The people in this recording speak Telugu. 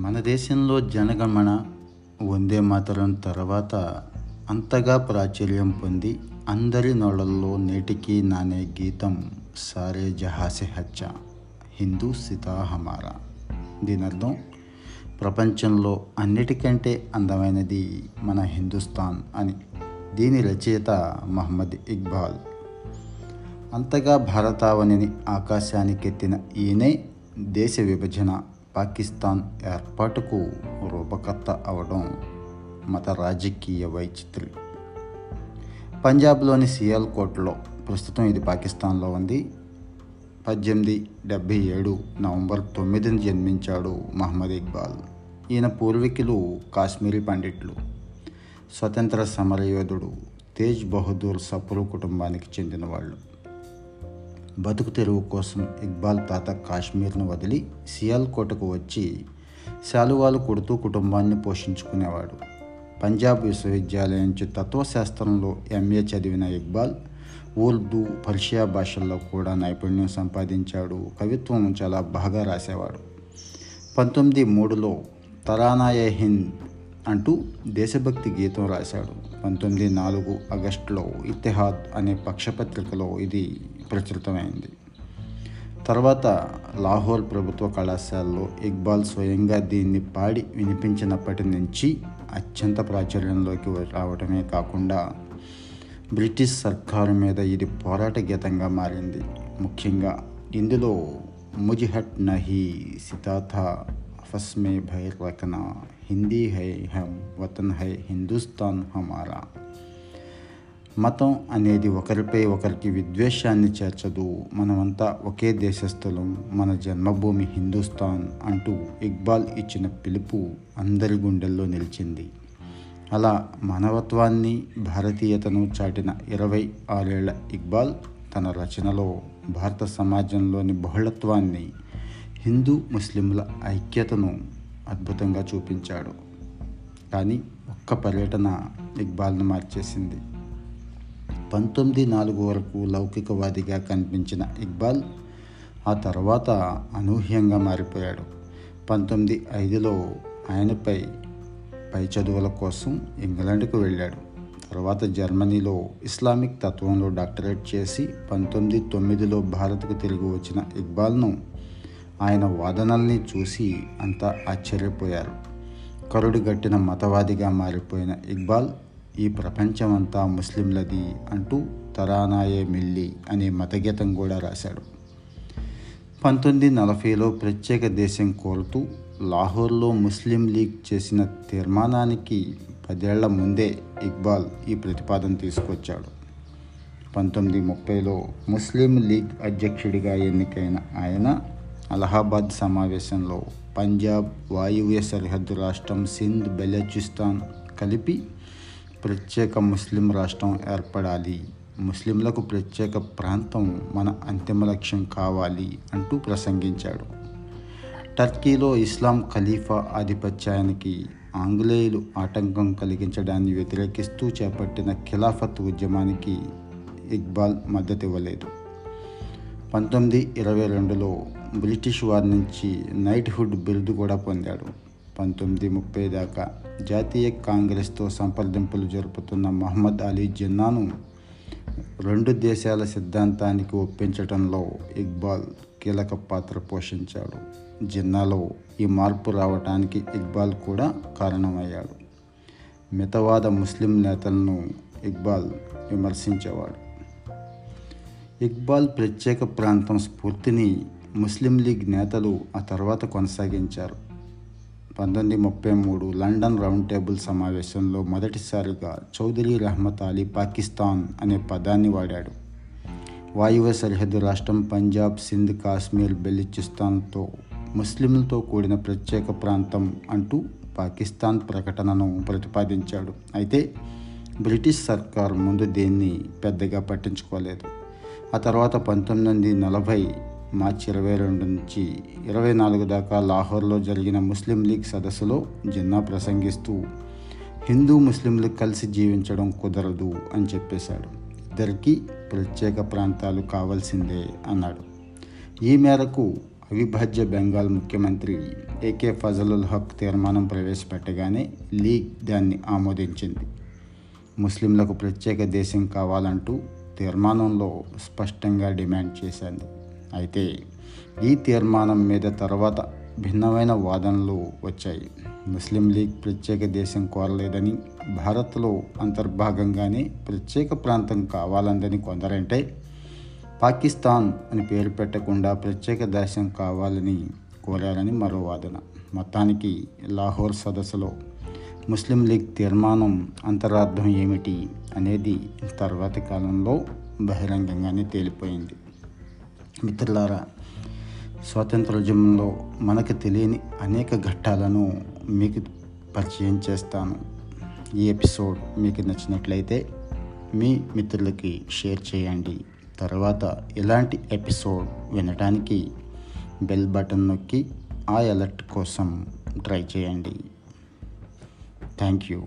మన దేశంలో జనగణమన వందే మాతరం తర్వాత అంతగా ప్రాచుర్యం పొంది అందరి నోళ్ళల్లో నేటికి నానే గీతం సారే జహాసే హచ్చ హిందూ సితా హమారా. దీని అర్థం ప్రపంచంలో అన్నిటికంటే అందమైనది మన హిందుస్థాన్ అని. దీని రచయిత మహమ్మద్ ఇక్బాల్. అంతగా భారతావనిని ఆకాశానికెత్తిన ఈయనే దేశ విభజన పాకిస్తాన్ ఏర్పాటుకు రూపకర్త అవడం మత రాజకీయ వైచిత్రి పంజాబ్లోని సియాల్కోట్లో ప్రస్తుతం ఇది పాకిస్తాన్లో ఉంది. పద్దెనిమిది డెబ్భై ఏడు నవంబర్ తొమ్మిదిని జన్మించాడు మహమ్మద్ ఇక్బాల్. ఈయన పూర్వీకులు కాశ్మీరీ పండిట్లు స్వతంత్ర సమరయోధుడు తేజ్ బహదూర్ సపురు కుటుంబానికి చెందినవాళ్ళు. బతుకు తెరువు కోసం ఇక్బాల్ తాత కాశ్మీర్ను వదిలి సియాల్కోటకు వచ్చి శాలువాలు కొడుతూ కుటుంబాన్ని పోషించుకునేవాడు. పంజాబ్ విశ్వవిద్యాలయం నుంచి తత్వశాస్త్రంలో ఎంఏ చదివిన ఇక్బాల్ ఉర్దూ పర్షియా భాషల్లో కూడా నైపుణ్యం సంపాదించాడు కవిత్వం చాలా బాగా రాసేవాడు. పంతొమ్మిది మూడులో తరానాయ హింద్ అంటూ దేశభక్తి గీతం రాశాడు. పంతొమ్మిది నాలుగు ఆగస్టులో ఇతిహాద్ అనే పక్షపత్రికలో ఇది ప్రచురితమైంది. తర్వాత లాహోర్ ప్రభుత్వ కళాశాలలో ఇక్బాల్ స్వయంగా దీన్ని పాడి వినిపించినప్పటి నుంచి అత్యంత ప్రాచుర్యంలోకి రావడమే కాకుండా బ్రిటిష్ సర్కారు మీద ఇది పోరాట గీతంగా మారింది. ముఖ్యంగా ఇందులో ముజిహట్ నహీ సితాథా అఫస్మే భైర్ హిందీ హై హమ్ వతన్ హై హిందుస్థాన్ హమారా మతం అనేది ఒకరిపై ఒకరికి విద్వేషాన్ని చేర్చదు. మనమంతా ఒకే దేశస్థలం మన జన్మభూమి హిందుస్థాన్ అంటూ ఇక్బాల్ ఇచ్చిన పిలుపు అందరి గుండెల్లో నిలిచింది. అలా మానవత్వాన్ని భారతీయతను చాటిన ఇరవై ఆరేళ్ళ ఇక్బాల్ తన రచనలో భారత సమాజంలోని బహుళత్వాన్ని హిందూ ముస్లింల ఐక్యతను అద్భుతంగా చూపించాడు. కానీ ఒక్క పర్యటన ఇక్బాల్ను మార్చేసింది. పంతొమ్మిది నాలుగు వరకు లౌకికవాదిగా కనిపించిన ఇక్బాల్ ఆ తర్వాత అనూహ్యంగా మారిపోయాడు. పంతొమ్మిది ఐదులో ఆయనపై పై చదువుల కోసం ఇంగ్లాండ్కు వెళ్ళాడు. తర్వాత జర్మనీలో ఇస్లామిక్ తత్వంలో డాక్టరేట్ చేసి పంతొమ్మిది తొమ్మిదిలో భారత్కు తిరిగి వచ్చిన ఇక్బాల్ను ఆయన వాదనల్ని చూసి అంతా ఆశ్చర్యపోయారు. కరుడుగట్టిన మతవాదిగా మారిపోయిన ఇక్బాల్ ఈ ప్రపంచమంతా ముస్లింలది అంటూ తరానాయే మిల్లి అనే మతగీతం కూడా రాశాడు. పంతొమ్మిది నలభైలో ప్రత్యేక దేశం కోరుతూ లాహోర్లో ముస్లిం లీగ్ చేసిన తీర్మానానికి పదేళ్ళ ముందే ఇక్బాల్ ఈ ప్రతిపాదన తీసుకొచ్చాడు. పంతొమ్మిది ముప్పైలో ముస్లిం లీగ్ అధ్యక్షుడిగా ఎన్నికైన ఆయన అలహాబాద్ సమావేశంలో పంజాబ్ వాయువ్య సరిహద్దు రాష్ట్రం సింధ్ బెలూచిస్తాన్ కలిపి ప్రత్యేక ముస్లిం రాష్ట్రం ఏర్పడాలి. ముస్లింలకు ప్రత్యేక ప్రాంతం మన అంతిమ లక్ష్యం కావాలి అంటూ ప్రసంగించాడు. టర్కీలో ఇస్లాం ఖలీఫా ఆధిపత్యానికి ఆంగ్లేయులు ఆటంకం కలిగించడాన్ని వ్యతిరేకిస్తూ చేపట్టిన ఖిలాఫత్ ఉద్యమానికి ఇక్బాల్ మద్దతు ఇవ్వలేదు పంతొమ్మిది ఇరవై రెండులో బ్రిటిష్ వారి నుంచి నైట్హుడ్ బిరుదు కూడా పొందాడు. పంతొమ్మిది ముప్పై దాకా జాతీయ కాంగ్రెస్తో సంప్రదింపులు జరుపుతున్న మహమ్మద్ అలీ జిన్నాను రెండు దేశాల సిద్ధాంతానికి ఒప్పించడంలో ఇక్బాల్ కీలక పాత్ర పోషించాడు. జిన్నాలో ఈ మార్పు రావటానికి ఇక్బాల్ కూడా కారణమయ్యాడు. మితవాద ముస్లిం నేతలను ఇక్బాల్ విమర్శించేవాడు. ఇక్బాల్ ప్రత్యేక ప్రాంతం స్ఫూర్తిని ముస్లిం లీగ్ నేతలు ఆ తర్వాత కొనసాగించారు. పంతొమ్మిది ముప్పై మూడు లండన్ రౌండ్ టేబుల్ సమావేశంలో మొదటిసారిగా చౌదరి రహమత్ అలీ పాకిస్తాన్ అనే పదాన్ని వాడాడు. వాయువ్య సరిహద్దు రాష్ట్రం పంజాబ్ సింధ్ కాశ్మీర్ బెలిచిస్తాన్తో ముస్లింలతో కూడిన ప్రత్యేక ప్రాంతం అంటూ పాకిస్తాన్ ప్రకటనను ప్రతిపాదించాడు. అయితే బ్రిటిష్ సర్కార్ ముందు దీన్ని పెద్దగా పట్టించుకోలేదు. ఆ తర్వాత పంతొమ్మిది వందల నలభై మార్చి ఇరవై రెండు నుంచి ఇరవై నాలుగు దాకా లాహోర్లో జరిగిన ముస్లిం లీగ్ సదస్సులో జిన్నా ప్రసంగిస్తూ హిందూ ముస్లింలు కలిసి జీవించడం కుదరదు అని చెప్పేశాడు. ఇద్దరికీ ప్రత్యేక ప్రాంతాలు కావాల్సిందే అన్నాడు. ఈ మేరకు అవిభాజ్య బెంగాల్ ముఖ్యమంత్రి ఏకే ఫజలుల్ హక్ తీర్మానం ప్రవేశపెట్టగానే లీగ్ దాన్ని ఆమోదించింది. ముస్లింలకు ప్రత్యేక దేశం కావాలంటూ తీర్మానంలో స్పష్టంగా డిమాండ్ చేసింది అయితే ఈ తీర్మానం మీద తర్వాత భిన్నమైన వాదనలు వచ్చాయి. ముస్లిం లీగ్ ప్రత్యేక దేశం కోరలేదని భారత్లో అంతర్భాగంగానే ప్రత్యేక ప్రాంతం కావాలందని కొందరంటే పాకిస్తాన్ అని పేరు పెట్టకుండా ప్రత్యేక దేశం కావాలని కోరారని మరో వాదన. మొత్తానికి లాహోర్ సదస్సులో ముస్లిం లీగ్ తీర్మానం అంతరార్థం ఏమిటి అనేది తర్వాతి కాలంలో బహిరంగంగానే తేలిపోయింది. మిత్రులారా స్వాతంత్రోద్యమంలో మనకు తెలియని అనేక ఘట్టాలను మీకు పరిచయం చేస్తాను. ఈ ఎపిసోడ్ మీకు నచ్చినట్లయితే మీ మిత్రులకి షేర్ చేయండి. తర్వాత ఇలాంటి ఎపిసోడ్ వినడానికి బెల్ బటన్ నొక్కి ఆ అలర్ట్ కోసం ట్రై చేయండి. Thank you.